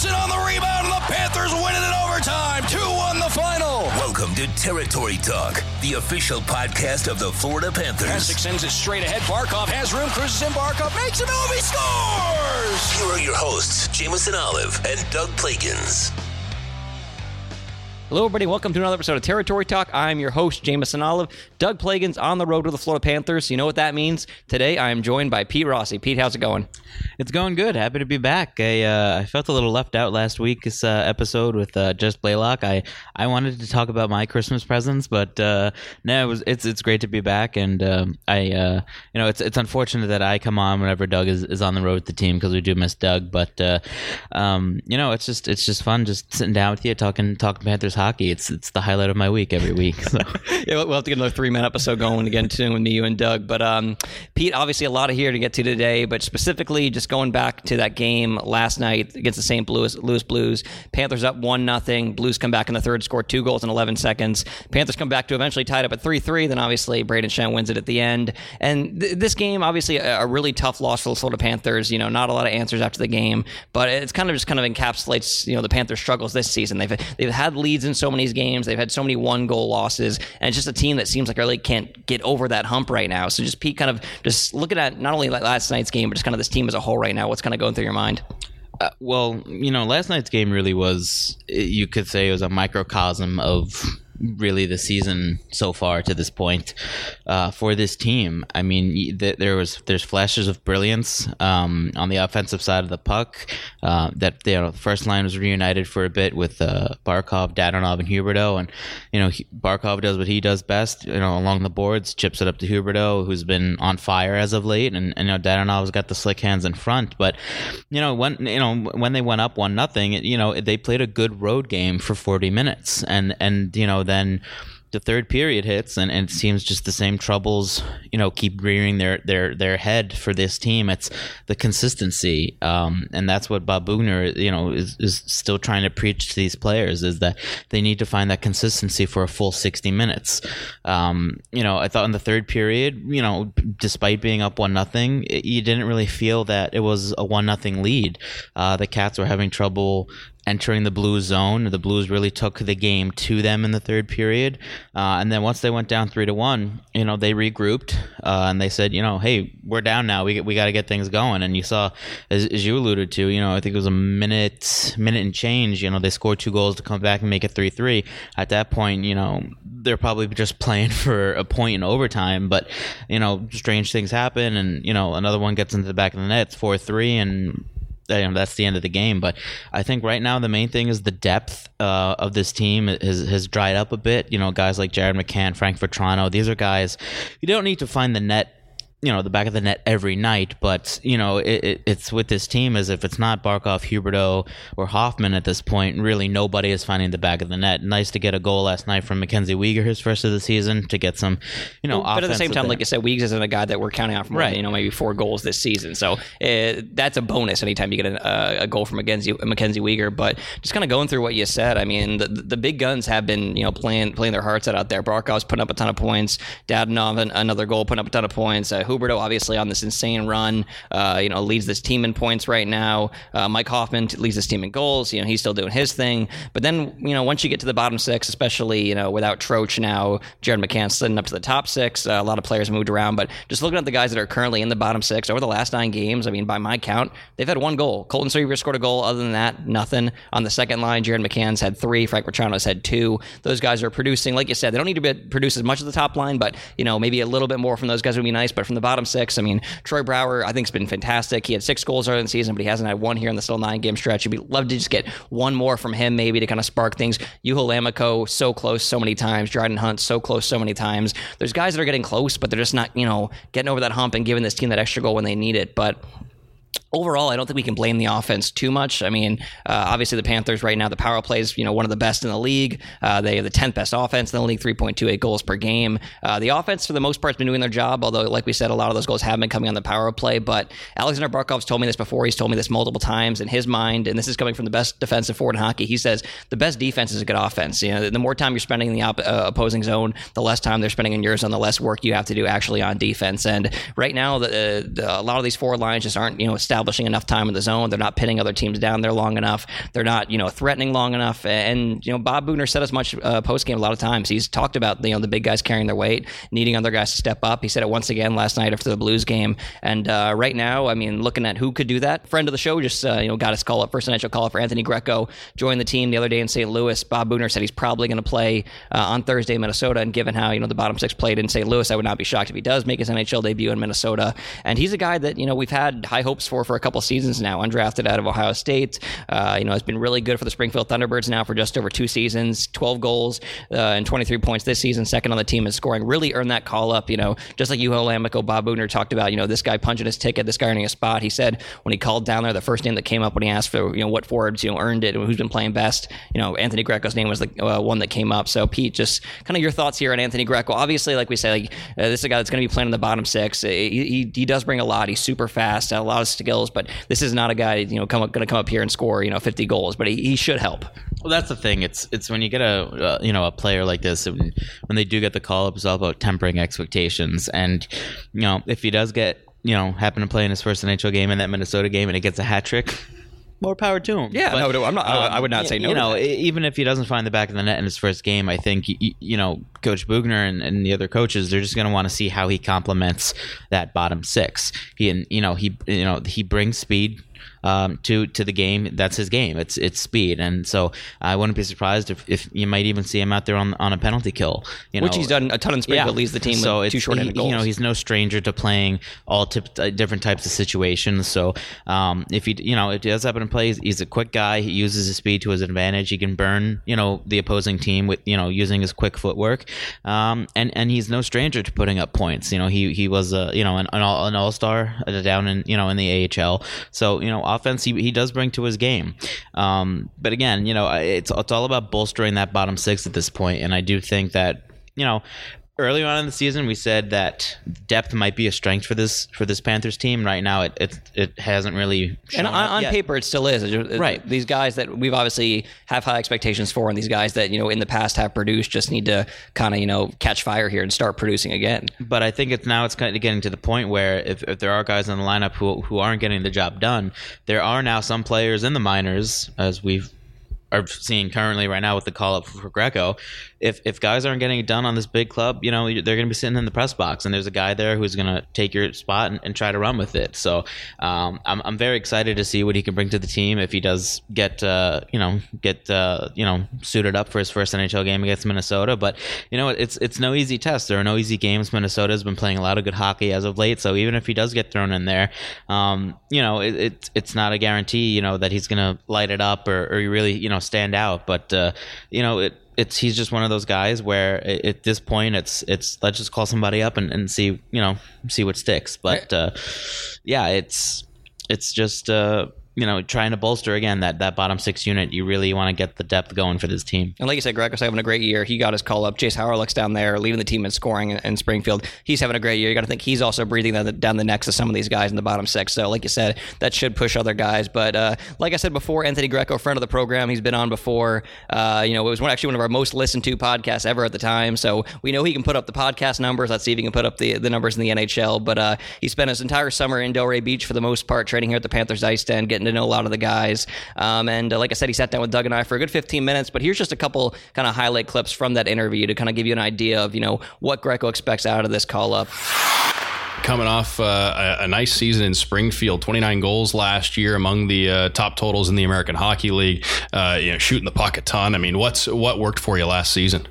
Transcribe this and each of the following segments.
Allison on the rebound, and the Panthers win it in overtime. 2 1 the final. Welcome to Territory Talk, the official podcast of the Florida Panthers. Pysyk sends it straight ahead. Barkov has room, cruises in. Barkov makes a move. He scores. Here are your hosts, Jameson Olive and Doug Plagens. Hello, everybody. Welcome to another episode of Territory Talk. I'm your host, Jameson Olive. Doug Plagens on the road with the Florida Panthers. You know what that means? Today, I am joined by Pete Rossi. Pete, how's it going? It's going good. Happy to be back. I uh, I felt a little left out last week's uh, episode with uh, Just Blaylock. I, I wanted to talk about my Christmas presents, but uh, no, it was it's it's great to be back. And um, I uh, you know it's it's unfortunate that I come on whenever Doug is, is on the road with the team because we do miss Doug. But uh, um, you know it's just it's just fun just sitting down with you talking talking Panthers hockey. It's it's the highlight of my week every week. So. yeah, we'll have to get another three minute episode going again soon with me, you, and Doug. But um, Pete, obviously a lot of here to get to today, but specifically just going back to that game last night against the St. Louis, Louis Blues. Panthers up one nothing. Blues come back in the third, score two goals in 11 seconds. Panthers come back to eventually tied up at 3-3. Then obviously Brayden Schenn wins it at the end. And th- this game, obviously a, a, really tough loss for the Florida Panthers. You know, not a lot of answers after the game, but it's kind of just kind of encapsulates you know the Panthers' struggles this season. They've they've had leads in so many games. They've had so many one goal losses, and it's just a team that seems like really can't get over that hump right now. So just Pete, kind of just looking at not only last night's game, but just kind of this team as a whole right now. What's kind of going through your mind? Uh, well, you know, last night's game really was, you could say, it was a microcosm of really the season so far to this point uh, for this team. I mean, th- there was there's flashes of brilliance um, on the offensive side of the puck. Uh, that you know, the first line was reunited for a bit with uh, Barkov, Dadonov, and Huberdeau, and you know Barkov does what he does best. You know, along the boards, chips it up to Huberdeau, who's been on fire as of late, and, and you know Dadonov's got the slick hands in front. But you know when you know when they went up one nothing, you know they played a good road game for 40 minutes, and and you know then the third period hits and, and it seems just the same troubles you know keep rearing their their their head for this team. It's the consistency um, and that's what Bob Boughner you know is, is still trying to preach to these players is that they need to find that consistency for a full 60 minutes. Um, you know I thought in the third period you know despite being up one nothing you didn't really feel that it was a one nothing lead. Uh, the Cats were having trouble entering the Blues zone. The Blues really took the game to them in the third period, uh, and then once they went down three to one, you know they regrouped uh, and they said, you know, hey, we're down now. We we got to get things going. And you saw, as, as, you alluded to, you know, I think it was a minute minute and change. You know, they scored two goals to come back and make it three three. At that point, you know, they're probably just playing for a point in overtime. But you know, strange things happen, and you know, another one gets into the back of the net. It's four three, and you know, that's the end of the game. But I think right now the main thing is the depth uh, of this team has, has dried up a bit. You know, guys like Jared McCann, Frank Vatrano, these are guys you don't need to find the net you know the back of the net every night, but you know it, it, it's with this team as if it's not Barkov, Huberdeau, or Hoffman at this point. Really, nobody is finding the back of the net. Nice to get a goal last night from Mackenzie Weegar, his first of the season, to get some, you know. But at the same time, like I said, Weegs isn't a guy that we're counting out from right. you know maybe four goals this season, so uh, that's a bonus anytime you get a, a goal from Mackenzie Mackenzie Weegar. But just kind of going through what you said, I mean the the big guns have been you know playing playing their hearts out out there. Barkov's putting up a ton of points. Dadonov another goal, putting up a ton of points. Uh, Huberdeau obviously on this insane run. Uh, you know, leads this team in points right now. Uh, Mike Hoffman leads this team in goals. You know, he's still doing his thing. But then, you know, once you get to the bottom six, especially, you know, without Troach now, Jared McCann sliding up to the top six. Uh, a lot of players moved around. But just looking at the guys that are currently in the bottom six over the last nine games, I mean, by my count, they've had one goal. Colton Sceviour scored a goal. Other than that, nothing. On the second line, Jared McCann's had three. Frank Vatrano's had two. Those guys are producing. Like you said, they don't need to be, produce as much as the top line, but, you know, maybe a little bit more from those guys would be nice. But from the bottom six, I mean, Troy Brouwer, I think, has been fantastic. He had six goals earlier in the season, but he hasn't had one here in the still nine game stretch. You'd be love to just get one more from him, maybe to kind of spark things. Juho Lammikko, so close so many times. Dryden Hunt, so close so many times. There's guys that are getting close, but they're just not, you know, getting over that hump and giving this team that extra goal when they need it. But overall, I don't think we can blame the offense too much. I mean, uh, obviously the Panthers right now, the power play is you know one of the best in the league. Uh, they have the tenth best offense in the league, three point two eight goals per game. Uh, the offense for the most part has been doing their job, although like we said, a lot of those goals have been coming on the power play. But Alexander Barkov's told me this before. He's told me this multiple times in his mind, and this is coming from the best defensive forward in hockey. He says the best defense is a good offense. You know, the more time you're spending in the op- uh, opposing zone, the less time they're spending in your zone, the less work you have to do actually on defense. And right now, the, uh, the, a lot of these forward lines just aren't you know established establishing enough time in the zone. They're not pinning other teams down there long enough. They're not, you know, threatening long enough. And you know, Bob Boughner said as much uh, post game a lot of times. He's talked about you know the big guys carrying their weight, needing other guys to step up. He said it once again last night after the Blues game. And uh, right now, I mean, looking at who could do that, friend of the show just uh, you know got his call up, first initial call up for Anthony Greco. Joined the team the other day in St. Louis. Bob Boughner said he's probably going to play uh, on Thursday in Minnesota. And given how you know the bottom six played in St. Louis, I would not be shocked if he does make his NHL debut in Minnesota. And he's a guy that you know we've had high hopes for for a couple seasons now. Undrafted out of Ohio State, uh, you know has been really good for the Springfield Thunderbirds now for just over two seasons. 12 goals uh, and 23 points this season, second on the team in scoring. Really earned that call up. You know, just like Juho Lammikko, Bob Boughner talked about. You know, this guy punching his ticket, this guy earning a spot. He said when he called down there, the first name that came up when he asked for you know what forwards you know earned it and who's been playing best. You know, Anthony Greco's name was the uh, one that came up. So Pete, just kind of your thoughts here on Anthony Greco. Obviously, like we say, like uh, this is a guy that's going to be playing in the bottom six. Uh, he, he, he, does bring a lot. He's super fast, a lot of skills, but this is not a guy you know going to come up here and score you know 50 goals. But he, he should help. Well, that's the thing. It's it's when you get a uh, you know a player like this, when, when they do get the call up, it's all about tempering expectations. And you know if he does get you know happen to play in his first NHL game in that Minnesota game and he gets a hat trick, more power to him. Yeah, but, no, I'm not. Um, I would not say no. You know, even if he doesn't find the back of the net in his first game, I think you, you know Coach Boughner and, and, the other coaches they're just going to want to see how he complements that bottom six. He and you know he you know he brings speed um, to to the game. That's his game. It's it's speed, and so I wouldn't be surprised if, if you might even see him out there on on a penalty kill. You know, which he's done a ton in Springfield. Yeah. Leads the team so with two short-handed goals. You know, he's no stranger to playing all tip, uh, different types of situations. So um, if he you know if he does happen to play, he's, he's, a quick guy. He uses his speed to his advantage. He can burn you know the opposing team with you know using his quick footwork, um, and and he's no stranger to putting up points. You know, he he was a you know an an all, an all star down in you know in the AHL. So you know offense he, he does bring to his game. Um, but again, you know, it's it's all about bolstering that bottom six at this point, and I do think that you know early on in the season we said that depth might be a strength for this for this Panthers team. Right now, it it, it hasn't really. and on, on paper, it still is. right. These guys that we've obviously have high expectations for, and these guys that you know in the past have produced, just need to kind of you know catch fire here and start producing again. But I think it's now it's kind of getting to the point where if, if there are guys in the lineup who who aren't getting the job done, there are now some players in the minors, as we've are seeing currently right now with the call up for Greco, if if guys aren't getting it done on this big club, you know they're going to be sitting in the press box, and there's a guy there who's going to take your spot and, and, try to run with it. So um, I'm I'm very excited to see what he can bring to the team if he does get uh, you know get uh, you know suited up for his first NHL game against Minnesota. But you know it's it's no easy test. There are no easy games. Minnesota has been playing a lot of good hockey as of late. So even if he does get thrown in there, um, you know it, it, it's not a guarantee. You know that he's going to light it up or, or really you know stand out. But uh, you know, it it's he's just one of those guys where at this point it's it's let's just call somebody up and, and see you know see what sticks. But uh, yeah, it's it's just uh, you know, trying to bolster again that that bottom six unit. You really want to get the depth going for this team. And like you said, Greco's having a great year. He got his call up. Jayce Hawryluk's down there leading the team in scoring in, Springfield. He's having a great year. You got to think he's also breathing down the, down the necks of some of these guys in the bottom six. So, like you said, that should push other guys. But uh, like I said before, Anthony Greco, friend of the program, he's been on before. Uh, you know, it was one, actually one of our most listened to podcasts ever at the time. So we know he can put up the podcast numbers. Let's see if he can put up the, the numbers in the NHL. But uh, he spent his entire summer in Delray Beach for the most part, training here at the Panthers Ice Den, getting to know a lot of the guys. Um, and uh, like I said, he sat down with Doug and I for a good 15 minutes. But here's just a couple kind of highlight clips from that interview to kind of give you an idea of you know what Greco expects out of this call up coming off uh, a, a, nice season in Springfield, 29 goals last year, among the uh, top totals in the American Hockey League. Uh, you know, shooting the puck a ton. I mean, what's what worked for you last season?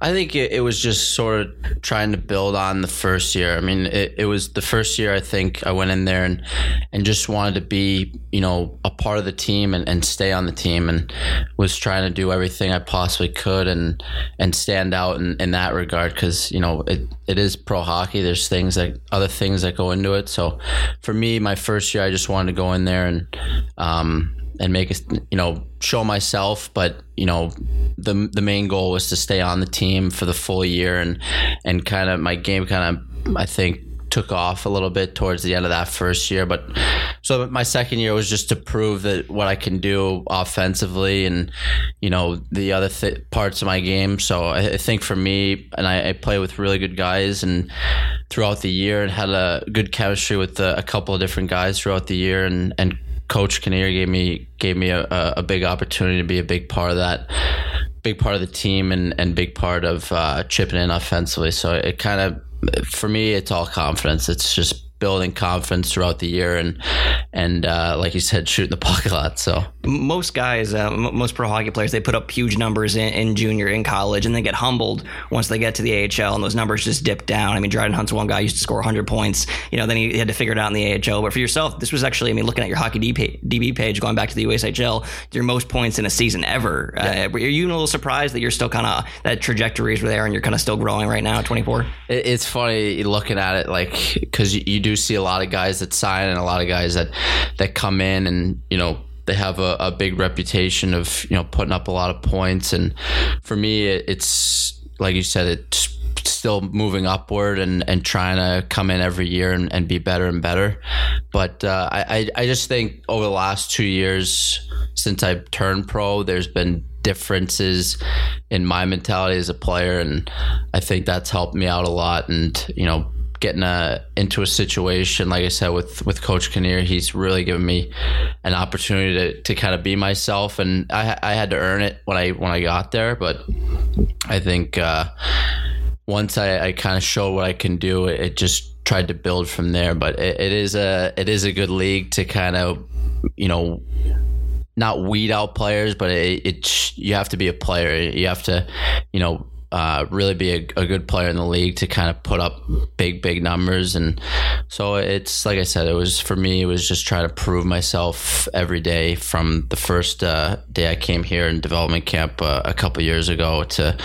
I think it, it, was just sort of trying to build on the first year. I mean, it, it was the first year I think I went in there and and just wanted to be, you know, a part of the team and, and stay on the team and was trying to do everything I possibly could and and stand out in, in that regard because, you know, it, it is pro hockey. There's things that other things that go into it. So for me, my first year, I just wanted to go in there and, um, and make a, you know show myself but you know the the main goal was to stay on the team for the full year and and kind of my game kind of I think took off a little bit towards the end of that first year. But so my second year was just to prove that what I can do offensively and, you know, the other th- parts of my game. So I, I think for me, and I, I, play with really good guys and throughout the year and had a good chemistry with a, a couple of different guys throughout the year and, and Coach Kinnear gave me gave me a, a big opportunity to be a big part of that big part of the team and, and big part of uh, chipping in offensively. So it kind of, for me, it's all confidence. It's just building confidence throughout the year and and uh, like you said, shooting the puck a lot. So most guys, uh, m- most pro hockey players, they put up huge numbers in, in, junior, in college, and they get humbled once they get to the AHL, and those numbers just dip down. I mean, Dryden Hunt's one guy used to score 100 points. You know, then he had to figure it out in the AHL. But for yourself, this was actually, I mean, looking at your hockey DB page, going back to the USHL, your most points in a season ever. Yeah. Uh, are you a little surprised that you're still kind of that trajectories were there, and you're kind of still growing right now at 24? It's funny looking at it, like because you, you see a lot of guys that sign and a lot of guys that that come in and you know they have a, a big reputation of you know putting up a lot of points and for me it, it's like you said it's still moving upward and, and trying to come in every year and, and be better and better. But uh, I, I just think over the last two years since I've turned pro, there's been differences in my mentality as a player. And I think that's helped me out a lot. And, you know, getting a, into a situation, like I said, with, with Coach Kinnear, he's really given me an opportunity to, to kind of be myself. And I, I had to earn it when I, when I got there, but I think, uh, once I, I kind of showed what I can do, it, it, just tried to build from there. But it, it is a, it is a good league to kind of, you know, not weed out players, but it, it you have to be a player. You have to, you know, uh, really be a, a, good player in the league to kind of put up big, big numbers. And so it's like I said, it was for me, it was just trying to prove myself every day from the first uh, day I came here in development camp uh, a couple years ago to,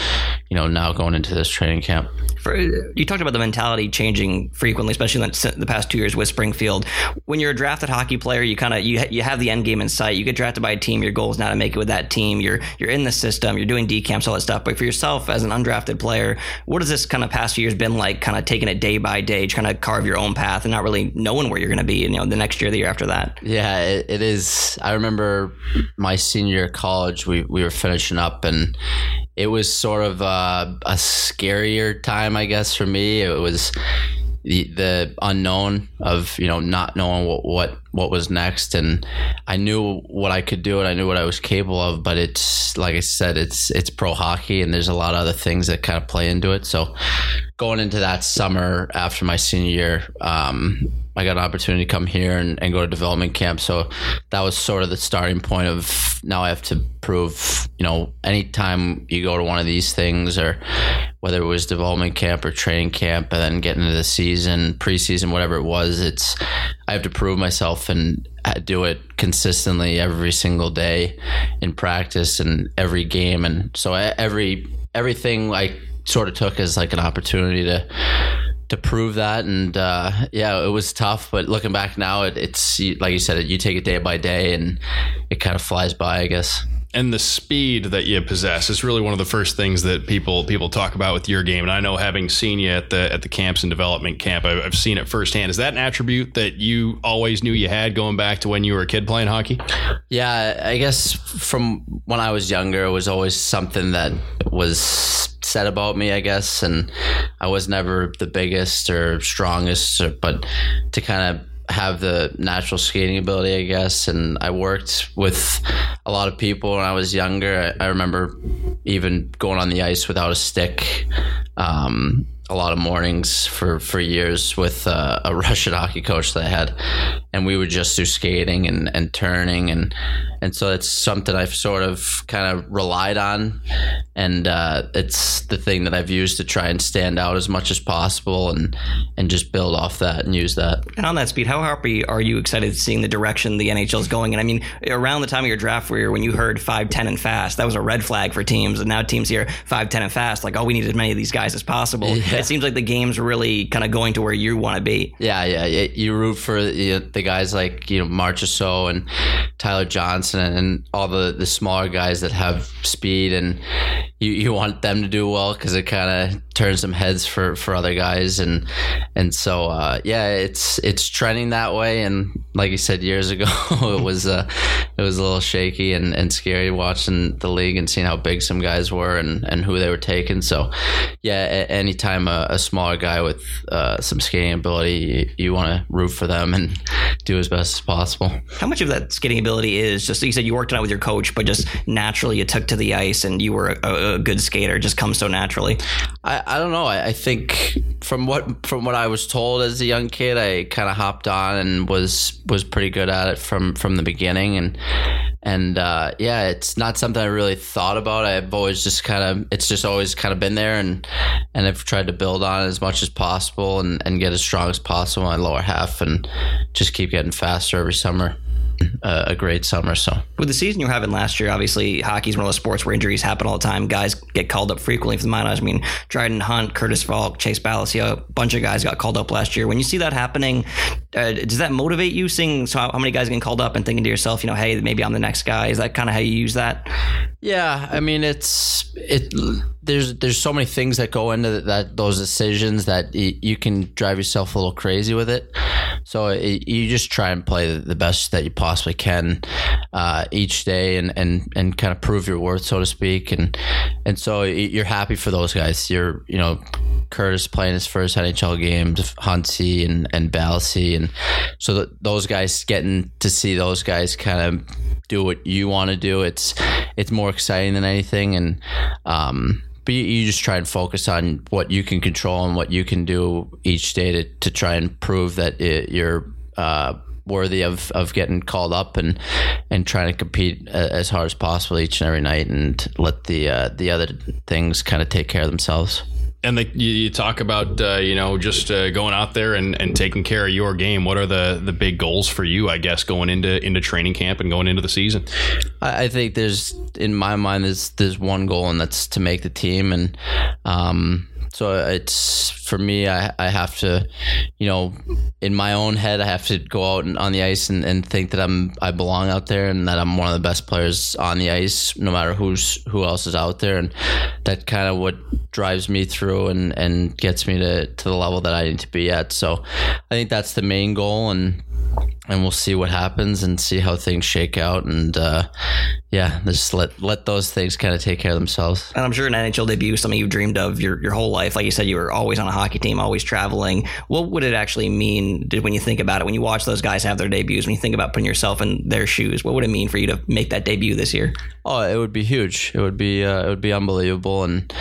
you know, now going into this training camp. For, you talked about the mentality changing frequently, especially in the past two years with Springfield. When you're a drafted hockey player, you kind of you you have the end game in sight. You get drafted by a team. Your goal is now to make it with that team. You're you're in the system. You're doing D camps, all that stuff. But for yourself as an undrafted player, what has this kind of past few years been like? Kind of taking it day by day, trying to carve your own path, and not really knowing where you're going to be. You know, the next year, the year after that. Yeah, it, it is. I remember my senior year of college. We we were finishing up, and it was sort of a, a scarier time, I guess, for me. It was the, the unknown of you know not knowing what, what what was next and I knew what I could do and I knew what I was capable of but it's like I said it's it's pro hockey and there's a lot of other things that kind of play into it so going into that summer after my senior year um, I got an opportunity to come here and, and go to development camp. So that was sort of the starting point of now I have to prove, you know, anytime you go to one of these things or whether it was development camp or training camp and then getting into the season, preseason, whatever it was, it's I have to prove myself and do it consistently every single day in practice and every game. And so every everything I sort of took as like an opportunity to to prove that. And uh, yeah, it was tough. But looking back now, it, it's like you said, you take it day by day, and it kind of flies by, I guess and the speed that you possess is really one of the first things that people people talk about with your game. And I know having seen you at the at the camps and development camp, I've, I've, seen it firsthand. Is that an attribute that you always knew you had going back to when you were a kid playing hockey? Yeah, I guess from when I was younger, it was always something that was said about me, I guess, and I was never the biggest or strongest, but to kind of have the natural skating ability, I guess. And I worked with a lot of people when I was younger. I, I remember even going on the ice without a stick. Um, a lot of mornings for, for years with uh, a Russian hockey coach that I had, and we would just do skating and, and turning and and so it's something I've sort of kind of relied on, and uh, it's the thing that I've used to try and stand out as much as possible and and just build off that and use that. And on that speed, how happy are you excited seeing the direction the NHL is going? And I mean, around the time of your draft, where when you heard five ten and fast, that was a red flag for teams, and now teams here five ten and fast, like oh, we need as many of these guys as possible. Yeah. It seems like the game's really kind of going to where you want to be. Yeah, yeah, you root for you know, the guys like you know Marchessault and Tyler Johnson and all the the smaller guys that have speed and you, you want them to do well because it kind of turns some heads for, for other guys and and so uh, yeah it's it's trending that way and like you said years ago it was uh, it was a little shaky and, and scary watching the league and seeing how big some guys were and, and who they were taking. So yeah anytime a, a smaller guy with uh, some skating ability you, you want to root for them and do as best as possible how much of that skating ability is just you said you worked on it with your coach but just naturally you took to the ice and you were a, a good skater it just comes so naturally I, I don't know. I, I, think from what from what I was told as a young kid, I kind of hopped on and was was pretty good at it from from the beginning. And and uh, yeah, it's not something I really thought about. I've always just kind of it's just always kind of been there, and and I've tried to build on it as much as possible and and get as strong as possible in my lower half, and just keep getting faster every summer a, great summer. So with the season you're having last year, obviously hockey's one of those sports where injuries happen all the time. Guys get called up frequently for the minors. I mean, Dryden Hunt, Curtis Valk, Chase Balisy, a bunch of guys got called up last year. When you see that happening, uh, does that motivate you? Seeing so how, how many guys getting called up and thinking to yourself, you know, hey, maybe I'm the next guy. Is that kind of how you use that? Yeah, I mean, it's it. There's there's so many things that go into that those decisions that you can drive yourself a little crazy with it. So it, you just try and play the best that you possibly can uh, each day, and, and and kind of prove your worth, so to speak. And and so you're happy for those guys. You're you know Curtis playing his first NHL games, Huntsy and and Balsy, and so the, those guys getting to see those guys kind of do what you want to do. It's it's more exciting than anything, and um, but you, you, just try and focus on what you can control and what you can do each day to to try and prove that it, you're. Uh, worthy of, of getting called up and and trying to compete as hard as possible each and every night and let the uh, the other things kind of take care of themselves and the, you, you, talk about uh, you know just uh, going out there and, and taking care of your game. What are the the big goals for you? I guess going into into training camp and going into the season. I, I think there's in my mind there's there's one goal and that's to make the team and um, so it's for me, I, I have to, you know, in my own head, I have to go out and, on the ice and, and think that I'm I belong out there and that I'm one of the best players on the ice, no matter who's who else is out there, and that kind of what drives me through and, and gets me to, to the level that I need to be at. So I think that's the main goal, and and we'll see what happens and see how things shake out. And uh, yeah, just let let those things kind of take care of themselves. And I'm sure an NHL debut, something you've dreamed of your your whole life. Like you said, you were always on a hockey team, always traveling. What would it actually mean did, when you think about it? When you watch those guys have their debuts, when you think about putting yourself in their shoes, what would it mean for you to make that debut this year? Oh, it would be huge. It would be uh, it would be unbelievable. And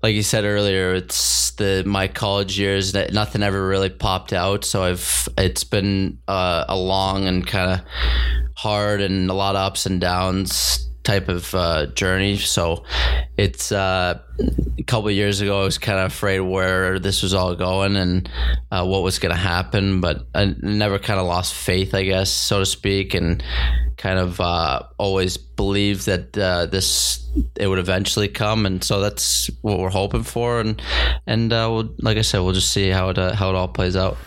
like you said earlier, it's the my college years that nothing ever really popped out. So I've it's been uh, a long and kind of hard and a lot of ups and downs type of uh, journey. So it's uh, a couple years ago, I was kind of afraid where this was all going and uh, what was going to happen, but I never kind of lost faith, I guess, so to speak, and kind of uh, always believed that uh, this it would eventually come, and so that's what we're hoping for, and and uh, we'll, like I said, we'll just see how it how it all plays out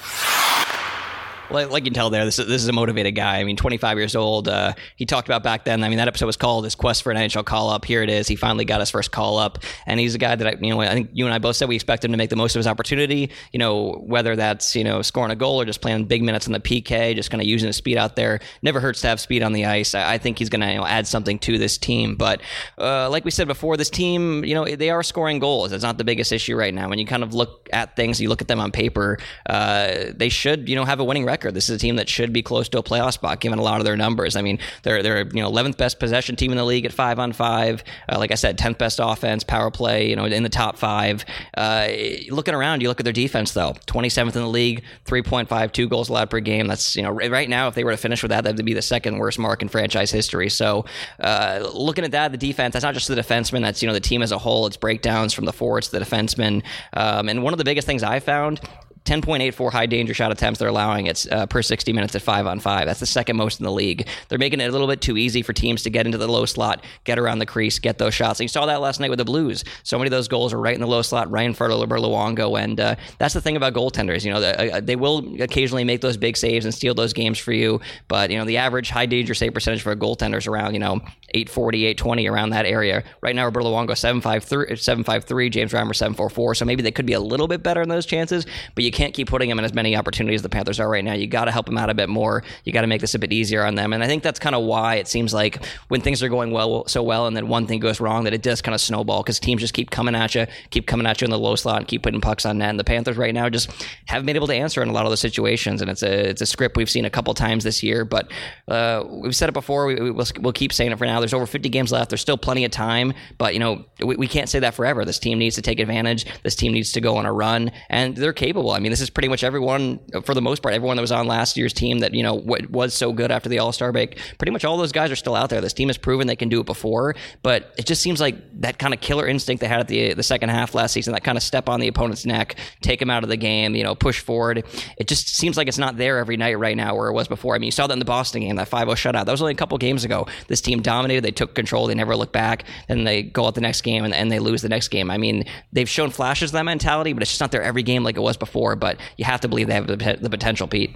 like, like, you can tell there, this is, this is a motivated guy. I mean, 25 years old. Uh, he talked about back then. I mean, that episode was called "His Quest for an NHL Call Up." Here it is. He finally got his first call up, and he's a guy that I, you know, I think you and I both said we expect him to make the most of his opportunity. You know, whether that's you know scoring a goal or just playing big minutes on the PK, just kind of using his speed out there. Never hurts to have speed on the ice. I, I think he's going to you know, add something to this team. But uh, like we said before, this team, you know, they are scoring goals. It's not the biggest issue right now. When you kind of look at things, you look at them on paper, uh, they should you know have a winning record. This is a team that should be close to a playoff spot given a lot of their numbers. I mean, they're they're you know 11th best possession team in the league at five on five. Uh, like I said, 10th best offense, power play. You know, in the top five. Uh, looking around, you look at their defense though. 27th in the league, 3.5, two goals allowed per game. That's you know right now if they were to finish with that, that would be the second worst mark in franchise history. So uh, looking at that, the defense. That's not just the defenseman. That's you know the team as a whole. It's breakdowns from the forwards to the defensemen. Um, and one of the biggest things I found 10.84 high danger shot attempts they're allowing it's uh, per 60 minutes at five on five. That's the second most in the league. They're making it a little bit too easy for teams to get into the low slot, get around the crease, get those shots. And you saw that last night with the Blues. So many of those goals are right in the low slot, right in front of Luongo. And uh, that's the thing about goaltenders. You know, they, uh, they will occasionally make those big saves and steal those games for you. But, you know, the average high danger save percentage for a goaltender is around, you know, 840, 820 around that area. Right now, Roberto Luongo 753, 753 James Reimer 744. So maybe they could be a little bit better in those chances, but you can't keep putting them in as many opportunities as the Panthers are right now. You got to help them out a bit more. You got to make this a bit easier on them. And I think that's kind of why it seems like when things are going well so well and then one thing goes wrong that it does kind of snowball because teams just keep coming at you, keep coming at you in the low slot and keep putting pucks on net. And the Panthers right now just haven't been able to answer in a lot of those situations. And it's a it's a script we've seen a couple times this year, but uh, we've said it before. We, will we'll keep saying it for now. There's over 50 games left. There's still plenty of time, but you know we, we can't say that forever. This team needs to take advantage. This team needs to go on a run, and they're capable. I mean, this is pretty much everyone for the most part. Everyone that was on last year's team that you know was so good after the All Star break. Pretty much all those guys are still out there. This team has proven they can do it before, but it just seems like that kind of killer instinct they had at the the second half last season, that kind of step on the opponent's neck, take them out of the game, you know, push forward. It just seems like it's not there every night right now where it was before. I mean, you saw that in the Boston game, that 5-0 shutout. That was only a couple games ago. This team dominated. They took control. They never looked back. Then they go out the next game and, and they lose the next game. I mean, they've shown flashes of that mentality, but it's just not there every game like it was before. But you have to believe they have the, the potential, Pete.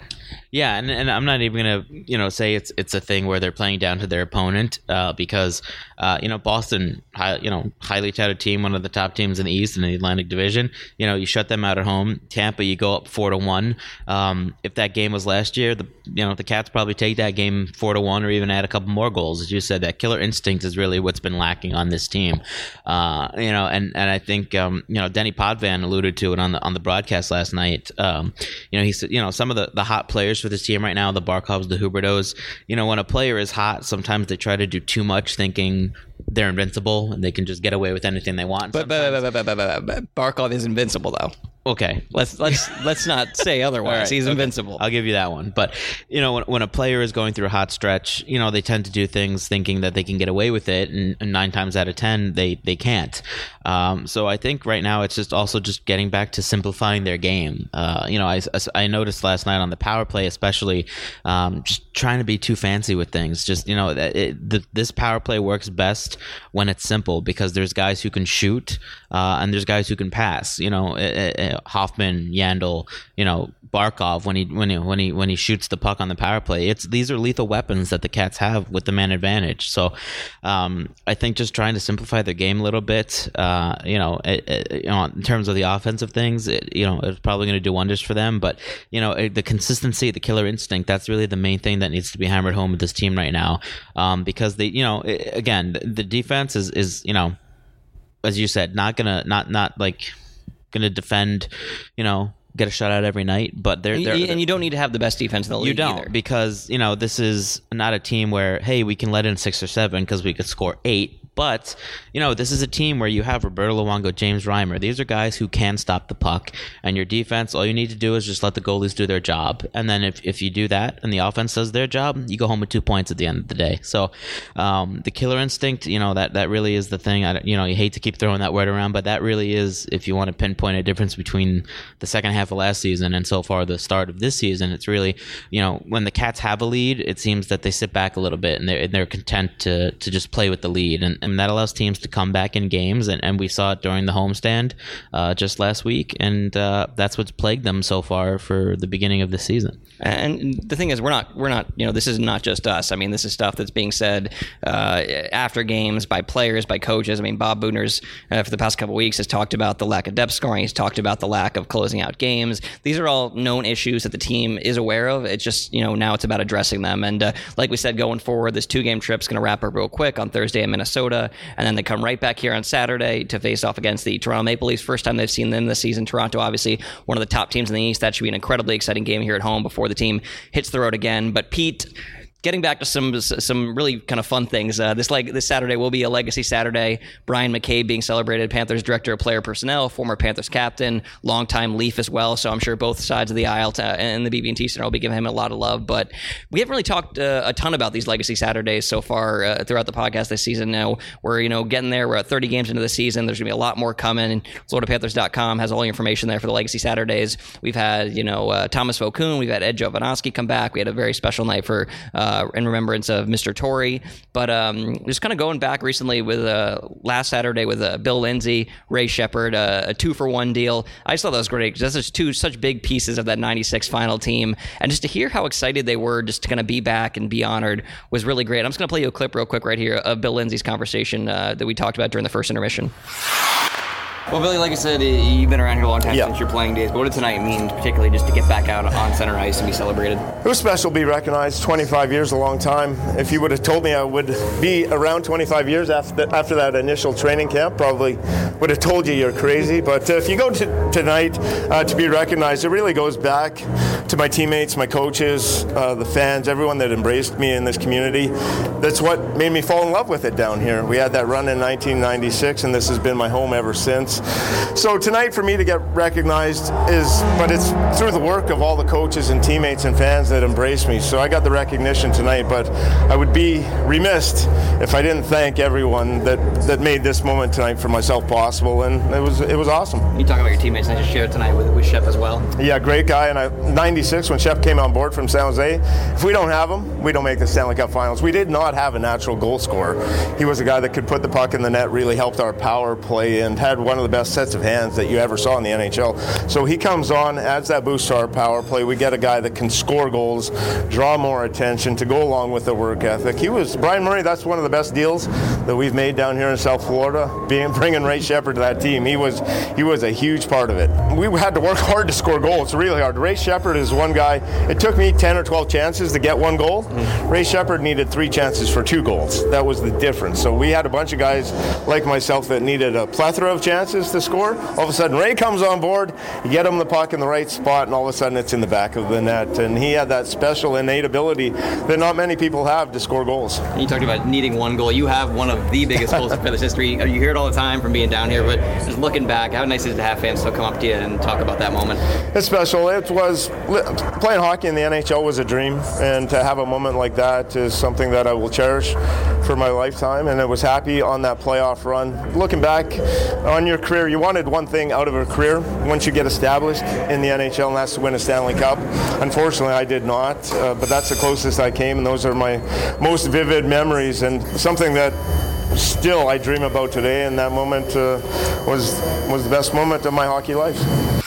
Yeah, and, and I'm not even gonna you know say it's it's a thing where they're playing down to their opponent uh, because uh, you know Boston, high, you know highly touted team, one of the top teams in the East in the Atlantic Division. You know you shut them out at home. Tampa, you go up four to one. Um, if that game was last year, the you know the Cats probably take that game four to one or even add a couple more goals. As you said, that killer instinct is really what's been lacking on this team. Uh, you know, and and I think um, you know Denny Potvin alluded to it on the on the broadcast last night. Um, you know he said you know some of the the hot players for this team right now, the Barkovs, the Huberdeaus. You know, when a player is hot, sometimes they try to do too much, thinking they're invincible and they can just get away with anything they want. But, but, but, but, but, but Barkov is invincible, though. Okay, let's let's let's not say otherwise. Right, He's okay. invincible. I'll give you that one. But you know, when, when a player is going through a hot stretch, you know they tend to do things thinking that they can get away with it, and, and nine times out of ten they they can't. Um, so I think right now it's just also just getting back to simplifying their game. Uh, you know, I, I noticed last night on the power play, especially, um, just trying to be too fancy with things. Just you know, it, the, this power play works best when it's simple because there's guys who can shoot uh, and there's guys who can pass. You know, it, it, Hoffman, Yandle, you know, Barkov when he when he when he when he shoots the puck on the power play. It's these are lethal weapons that the Cats have with the man advantage. So um, I think just trying to simplify their game a little bit. Uh, you know, it, you know, in terms of the offensive things, you know, it's probably going to do wonders for them. But you know, the consistency, the killer instinct, that's really the main thing that needs to be hammered home with this team right now. Um, because they, you know, again, the defense is is you know, as you said, not gonna not not like gonna defend, you know, get a shutout every night, but they're, they're, and you don't need to have the best defense in the league. You don't either. because you know this is not a team where hey we can let in six or seven because we could score eight. But, you know, this is a team where you have Roberto Luongo, James Reimer. These are guys who can stop the puck. And your defense, all you need to do is just let the goalies do their job. And then if, if you do that and the offense does their job, you go home with two points at the end of the day. So um, the killer instinct, you know, that, that really is the thing. I, you know, you hate to keep throwing that word around, but that really is, if you want to pinpoint a difference between the second half of last season and so far the start of this season, it's really, you know, when the Cats have a lead, it seems that they sit back a little bit and they're, and they're content to, to just play with the lead. And, and that allows teams to come back in games, and, and we saw it during the homestand uh, just last week, and uh, that's what's plagued them so far for the beginning of the season. And the thing is, we're not we're not you know this is not just us. I mean, this is stuff that's being said uh, after games by players, by coaches. I mean, Bob Boughner's uh, for the past couple weeks has talked about the lack of depth scoring. He's talked about the lack of closing out games. These are all known issues that the team is aware of. It's just you know now it's about addressing them. And uh, like we said, going forward, this two game trip is going to wrap up real quick on Thursday in Minnesota, and then they come right back here on Saturday to face off against the Toronto Maple Leafs. First time they've seen them this season. Toronto, obviously one of the top teams in the East. That should be an incredibly exciting game here at home before the team hits the road again. But Pete getting back to some some really kind of fun things. Uh, this like this Saturday will be a Legacy Saturday. Bryan McCabe being celebrated, Panthers director of player personnel, former Panthers captain, longtime Leaf as well. So I'm sure both sides of the aisle to, and the BB&T Center will be giving him a lot of love. But we haven't really talked uh, a ton about these Legacy Saturdays so far uh, throughout the podcast this season. Now we're you know getting there. We're at 30 games into the season. There's gonna be a lot more coming. FloridaPanthers.com has all the information there for the Legacy Saturdays. We've had you know uh, Tomas Vokoun, we've had Ed Jovanovski come back. We had a very special night for uh, in remembrance of Mr. Torrey. But um, just kind of going back recently with uh, last Saturday with uh, Bill Lindsay, Ray Sheppard, uh, a two for one deal. I just thought that was great because that's two such big pieces of that 96 final team. And just to hear how excited they were just to kind of be back and be honored was really great. I'm just going to play you a clip real quick right here of Bill Lindsay's conversation uh, that we talked about during the first intermission. Well, Billy, like I said, you've been around here a long time yeah. since your playing days. But what did tonight mean, particularly just to get back out on center ice and be celebrated? It was special to be recognized. 25 years, a long time. If you would have told me I would be around 25 years after after that initial training camp, probably would have told you you're crazy. But uh, if you go to tonight uh, to be recognized, it really goes back to my teammates, my coaches, uh, the fans, everyone that embraced me in this community. That's what made me fall in love with it down here. We had that run in 1996, and this has been my home ever since. So tonight for me to get recognized is, but it's through the work of all the coaches and teammates and fans that embrace me. So I got the recognition tonight, but I would be remiss if I didn't thank everyone that, that made this moment tonight for myself possible, and it was it was awesome. You talk about your teammates, and I just shared tonight with, with Shep as well. Yeah, great guy, and I 96 when Shep came on board from San Jose. If we don't have him, we don't make the Stanley Cup Finals. We did not have a natural goal scorer. He was a guy that could put the puck in the net, really helped our power play, and had one of the best sets of hands that you ever saw in the NHL. So he comes on, adds that boost to our power play. We get a guy that can score goals, draw more attention to go along with the work ethic. He was Bryan Murray. That's one of the best deals that we've made down here in South Florida. Being bringing Ray Sheppard to that team, he was he was a huge part of it. We had to work hard to score goals, really hard. Ray Sheppard is one guy. It took me 10 or 12 chances to get one goal. Mm-hmm. Ray Sheppard needed three chances for two goals. That was the difference. So we had a bunch of guys like myself that needed a plethora of chances to score. All of a sudden, Ray comes on board. You get him the puck in the right spot, and all of a sudden, it's in the back of the net. And he had that special innate ability that not many people have to score goals. You talked about needing one goal. You have one of the biggest goals in Panthers history. You hear it all the time from being down here, but just looking back, how nice is it to have fans still come up to you and talk about that moment? It's special. It was playing hockey in the NHL was a dream, and to have a moment like that is something that I will cherish for my lifetime. And I was happy on that playoff run. Looking back on your career, you wanted one thing out of a career once you get established in the NHL, and that's to win a Stanley Cup. Unfortunately, I did not, uh, but that's the closest I came, and those are my most vivid memories and something that still I dream about today. And that moment uh, was was the best moment of my hockey life.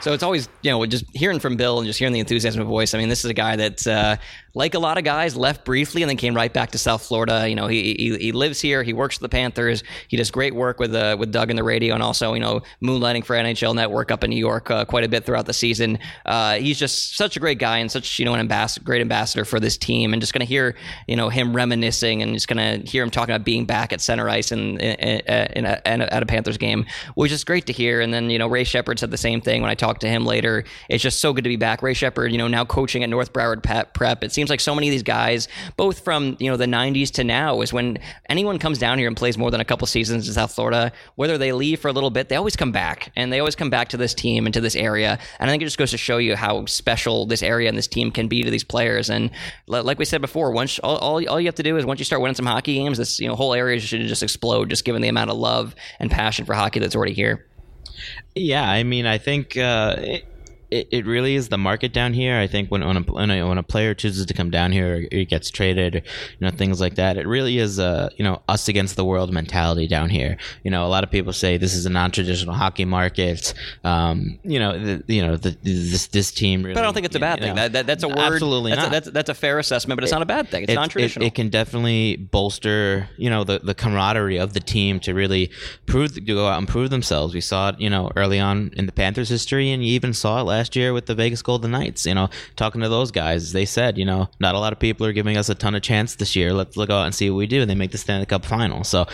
So it's always, you know, just hearing from Bill and just hearing the enthusiasm of voice. I mean, this is a guy that, uh, like a lot of guys, left briefly and then came right back to South Florida. You know, he he, he lives here. He works for the Panthers. He does great work with uh, with Doug and the radio, and also you know moonlighting for NHL Network up in New York uh, quite a bit throughout the season. Uh, he's just such a great guy and such you know an ambassador, great ambassador for this team. And just going to hear you know him reminiscing and just going to hear him talking about being back at center ice and in, in, in, a, in, a, at a Panthers game, which is great to hear. And then you know Ray Sheppard said the same thing when I talked to him later. It's just so good to be back. Ray Sheppard, you know, now coaching at North Broward Prep. It seems seems like so many of these guys, both from you know the '90s to now, is when anyone comes down here and plays more than a couple seasons in South Florida, whether they leave for a little bit, they always come back, and they always come back to this team and to this area. And I think it just goes to show you how special this area and this team can be to these players. And like we said before, once all, all, all you have to do is once you start winning some hockey games, this you know whole area should just explode, just given the amount of love and passion for hockey that's already here. Yeah, I mean, I think. Uh, it- it, it really is the market down here. I think when when a, when a, when a player chooses to come down here, or he gets traded, or, you know things like that. It really is a you know us against the world mentality down here. You know, a lot of people say this is a non-traditional hockey market. Um, you know, the, you know the, this this team. Really, but I don't think it's a bad thing. Know, that, that, that's a word. Absolutely that's not. A, that's, that's a fair assessment, but it's it, not a bad thing. It's, non-traditional. It, it, can definitely bolster you know the the camaraderie of the team to really prove to go out and prove themselves. We saw it you know early on in the Panthers' history, and you even saw it last year with the Vegas Vegas Golden Knights. You know, talking to those guys, they said, you know, not a lot of people are giving us a ton of chance this year. Let's look out and see what we do. And they make the Stanley Cup final. So,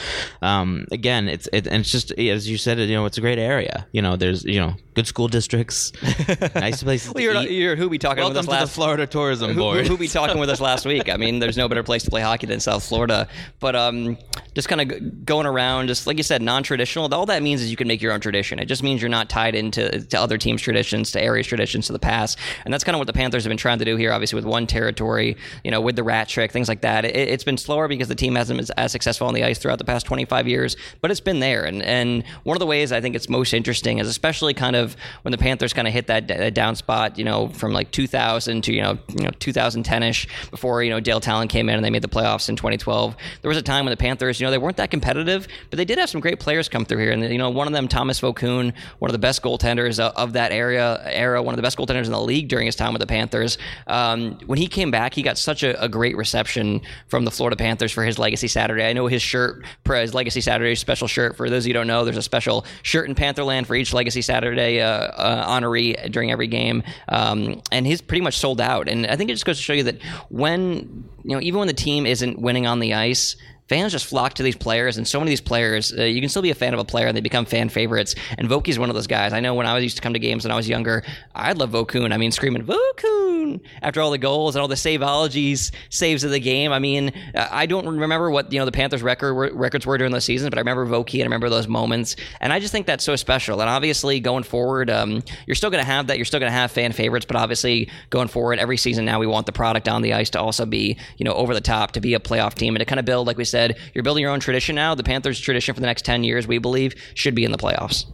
um, again, it's it, and it's just as you said, you know, it's a great area. You know, there's you know good school districts, nice places well, you're, to eat. you're who be talking Welcome with us to last the Florida Tourism who, Board. who be talking with us last week. I mean, there's no better place to play hockey than South Florida. But um, just kind of going around, just like you said, non-traditional. All that means is you can make your own tradition. It just means you're not tied into to other teams' traditions, to areas' traditions, to the past. And that's kind of what the Panthers have been trying to do here. Obviously, with one territory, you know, with the rat trick, things like that. It, it's been slower because the team hasn't been as successful on the ice throughout the past 25 years, but it's been there. And and one of the ways I think it's most interesting is especially kind of when the Panthers kind of hit that, that down spot, you know, from like 2000 to you know you know 2010ish before you know Dale Tallon came in and they made the playoffs in 2012. There was a time when the Panthers, you know, they weren't that competitive, but they did have some great players come through here. And you know, one of them, Tomas Vokoun, one of the best goaltenders of, of that area era, one of the best goaltenders in the league during his time with the Panthers. Um, when he came back, he got such a, a, great reception from the Florida Panthers for his Legacy Saturday. I know his shirt, his Legacy Saturday special shirt. For those of you who don't know, there's a special shirt in Pantherland for each Legacy Saturday uh, uh, honoree during every game, um, and he's pretty much sold out. And I think it just goes to show you that when you know, even when the team isn't winning on the ice, fans just flock to these players, and so many of these players, uh, you can still be a fan of a player, and they become fan favorites. And Voki's one of those guys. I know when I was used to come to games when I was younger, I'd love Vokoun. I mean, screaming Vokoun after all the goals and all the saveologies, saves of the game. I mean, I don't remember what you know the Panthers' record records were during those seasons, but I remember Voki and I remember those moments, and I just think that's so special. And obviously, going forward, um, you're still going to have that. You're still going to have fan favorites, but obviously, going forward, every season now we want the product on the ice to also be you know over the top, to be a playoff team, and to kind of build, like we said, you're building your own tradition now. The Panthers' tradition for the next 10 years, we believe, should be in the playoffs.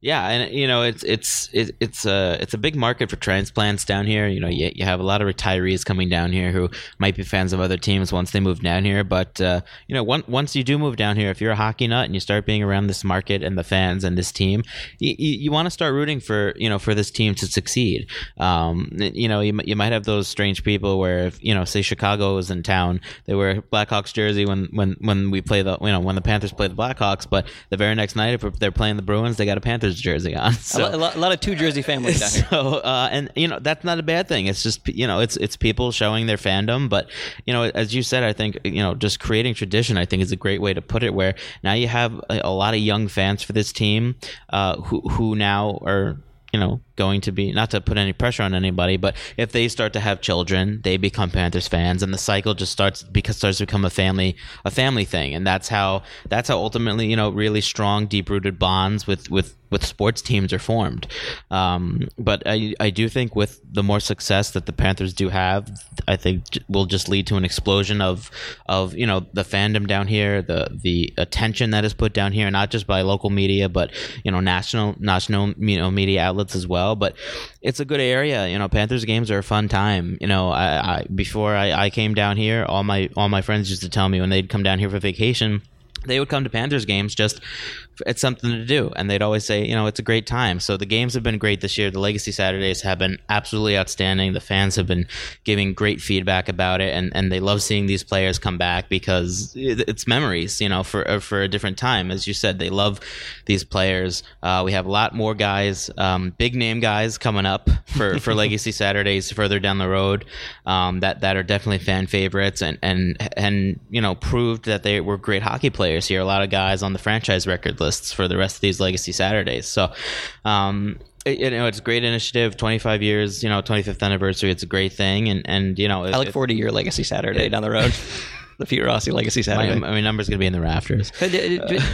Yeah, and you know it's it's it's a it's a big market for transplants down here. You know, you, you have a lot of retirees coming down here who might be fans of other teams once they move down here. But uh, you know, one, once you do move down here, if you're a hockey nut and you start being around this market and the fans and this team, you, you, you want to start rooting for you know for this team to succeed. Um, you know, you, you might have those strange people where if you know, say Chicago was in town, they wear Blackhawks jersey when when when we play the you know when the Panthers play the Blackhawks, but the very next night if they're playing the Bruins, they got a Panthers jersey on. So, a, lot, a lot of two jersey families down here. So, uh, and you know that's not a bad thing. It's just you know it's it's people showing their fandom. But you know, as you said, I think you know just creating tradition. I think is a great way to put it. Where now you have a, a lot of young fans for this team uh, who who now are you know going to be not to put any pressure on anybody, but if they start to have children, they become Panthers fans, and the cycle just starts because starts to become a family a family thing, and that's how that's how ultimately you know really strong, deep rooted bonds with with with sports teams are formed. Um, but I I do think with the more success that the Panthers do have, I think will just lead to an explosion of of you know the fandom down here, the the attention that is put down here, not just by local media, but you know national national you know media outlets as well. But it's a good area. You know, Panthers games are a fun time. You know, I, I before I, I came down here, all my all my friends used to tell me when they'd come down here for vacation they would come to Panthers games just it's something to do. And they'd always say you know it's a great time. So the games have been great this year. The legacy saturdays have been absolutely outstanding. The fans have been giving great feedback about it. And, and they love seeing these players come back because it's memories you know for uh, for a different time. As you said they love these players. Uh, we have a lot more guys um, big name guys coming up for, for legacy saturdays further down the road um, that that are definitely fan favorites and and and you know proved that they were great hockey players here. A lot of guys on the franchise record list lists for the rest of these Legacy Saturdays. So, um, it, you know, it's a great initiative. Twenty five years, you know, twenty fifth anniversary. It's a great thing, and and you know, it, I look forward to your Legacy Saturday down the road. the Pete Rossi Legacy Saturday. My, I mean, number's gonna be in the rafters. But,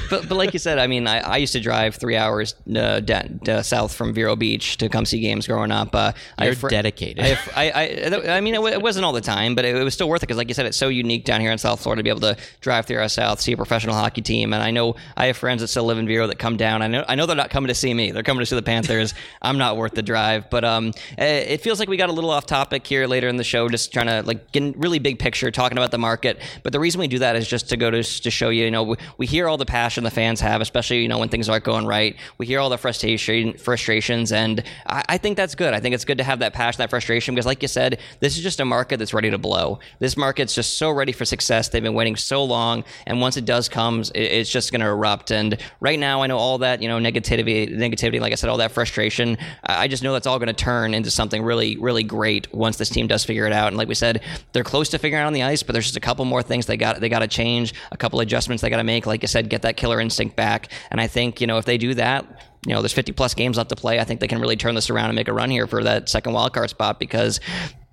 but, but, like you said, I mean, I, I used to drive three hours uh, de- south from Vero Beach to come see games growing up. Uh, You're fr- dedicated. I, I, I, I, mean, it, w- it, wasn't all the time, but it, it was still worth it because, like you said, it's so unique down here in South Florida to be able to drive three hours south, see a professional hockey team. And I know I have friends that still live in Vero that come down. I know, I know they're not coming to see me; they're coming to see the Panthers. I'm not worth the drive, but um, it feels like we got a little off topic here later in the show, just trying to like get really big picture, talking about the market. But the reason we do that is just to go to to show you, you know, we, we hear all the passion the fans have, especially you know when things aren't going right. We hear all the frustration frustrations, and I, I think that's good. I think it's good to have that passion, that frustration, because like you said, this is just a market that's ready to blow. This market's just so ready for success. They've been waiting so long, and once it does comes, it, it's just going to erupt. And right now, I know all that you know negativity, negativity, like I said, all that frustration. I just know that's all going to turn into something really, really great once this team does figure it out. And like we said, they're close to figuring out on the ice, but there's just a couple more things they got they got to change, a couple adjustments they got to make. Like you said, get that killer instinct back. And I think you know if they do that, you know, there's 50 plus games left to play. I think they can really turn this around and make a run here for that second wild card spot because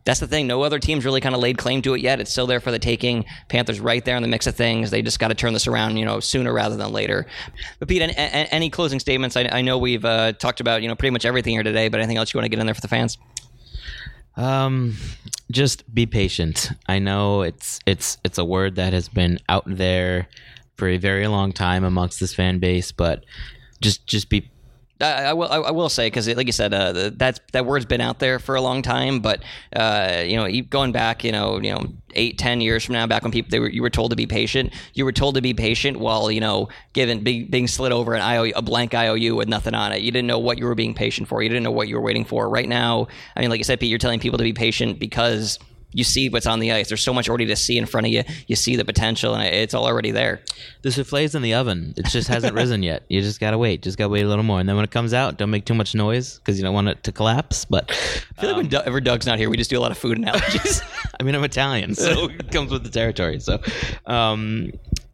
that's the thing. No other teams really kind of laid claim to it yet. It's still there for the taking. Panthers right there in the mix of things. They just got to turn this around, you know, sooner rather than later. But Pete, any, any closing statements? I, I know we've uh, talked about you know pretty much everything here today, but anything else you want to get in there for the fans? Um, just be patient. I know it's it's it's a word that has been out there for a very long time amongst this fan base, but just just be I, I will. I, will say because, like you said, uh, that that word's been out there for a long time. But uh, you know, going back, you know, you know, eight, ten years from now, back when people they were, you were told to be patient, you were told to be patient while you know, given being, being slid over an IOU, a blank IOU with nothing on it. You didn't know what you were being patient for. You didn't know what you were waiting for. Right now, I mean, like you said, Pete, you're telling people to be patient because you see what's on the ice. There's so much already to see in front of you. You see the potential, and it's all already there. The souffle's in the oven. It just hasn't risen yet. You just gotta wait. Just gotta wait a little more, and then when it comes out, don't make too much noise because you don't want it to collapse. But I feel um, like when um, Doug's not here, we just do a lot of food analogies. I mean, I'm Italian, so it comes with the territory. So, um,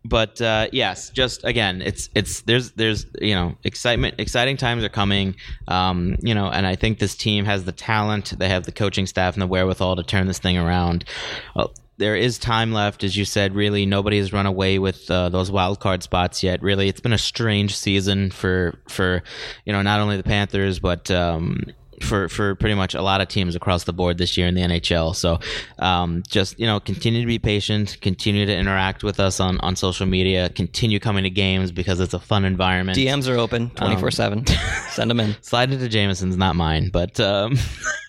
but uh, yes, just again, it's it's there's there's you know excitement, exciting times are coming. Um, you know, and I think this team has the talent, they have the coaching staff and the wherewithal to turn this thing around. Well, there is time left, as you said. Really, nobody has run away with uh, those wild card spots yet. Really, it's been a strange season for for you know not only the Panthers but um, for for pretty much a lot of teams across the board this year in the NHL. So um, just you know continue to be patient, continue to interact with us on on social media, continue coming to games because it's a fun environment. DMs are open twenty four seven. Send them in. Slide into Jameson's, not mine. But um,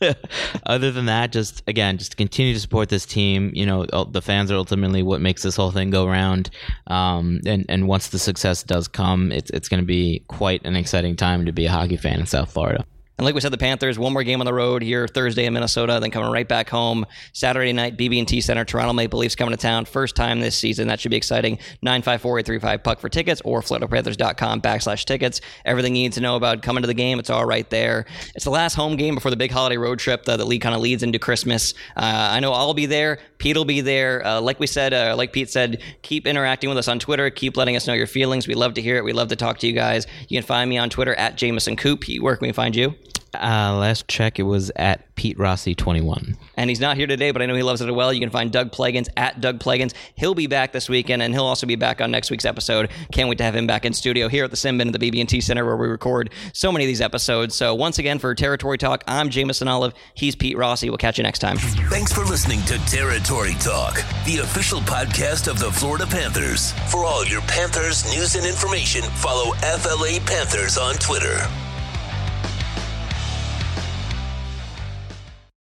other than that, just again, just continue to support this team. You know, the fans are ultimately what makes this whole thing go round. Um, and and once the success does come, it's it's going to be quite an exciting time to be a hockey fan in South Florida. And like we said, the Panthers, one more game on the road here Thursday in Minnesota, then coming right back home Saturday night, BB&T Center, Toronto Maple Leafs coming to town. First time this season. That should be exciting. 954 puck for tickets or FloridaPanthers.com backslash tickets. Everything you need to know about coming to the game, it's all right there. It's the last home game before the big holiday road trip that the league kind of leads into Christmas. Uh, I know I'll be there. Pete will be there. Uh, like we said, uh, like Pete said, keep interacting with us on Twitter. Keep letting us know your feelings. We love to hear it. We love to talk to you guys. You can find me on Twitter at Jameson Coop. Pete, where can we find you? Uh, last check, it was at Pete Rossi 21. And he's not here today, but I know he loves it well. You can find Doug Plagens at Doug Plagens. He'll be back this weekend, and he'll also be back on next week's episode. Can't wait to have him back in studio here at the Simbin at the BB&T Center where we record so many of these episodes. So once again, for Territory Talk, I'm Jameson Olive. He's Pete Rossi. We'll catch you next time. Thanks for listening to Territory Talk, the official podcast of the Florida Panthers. For all your Panthers news and information, follow FLA Panthers on Twitter.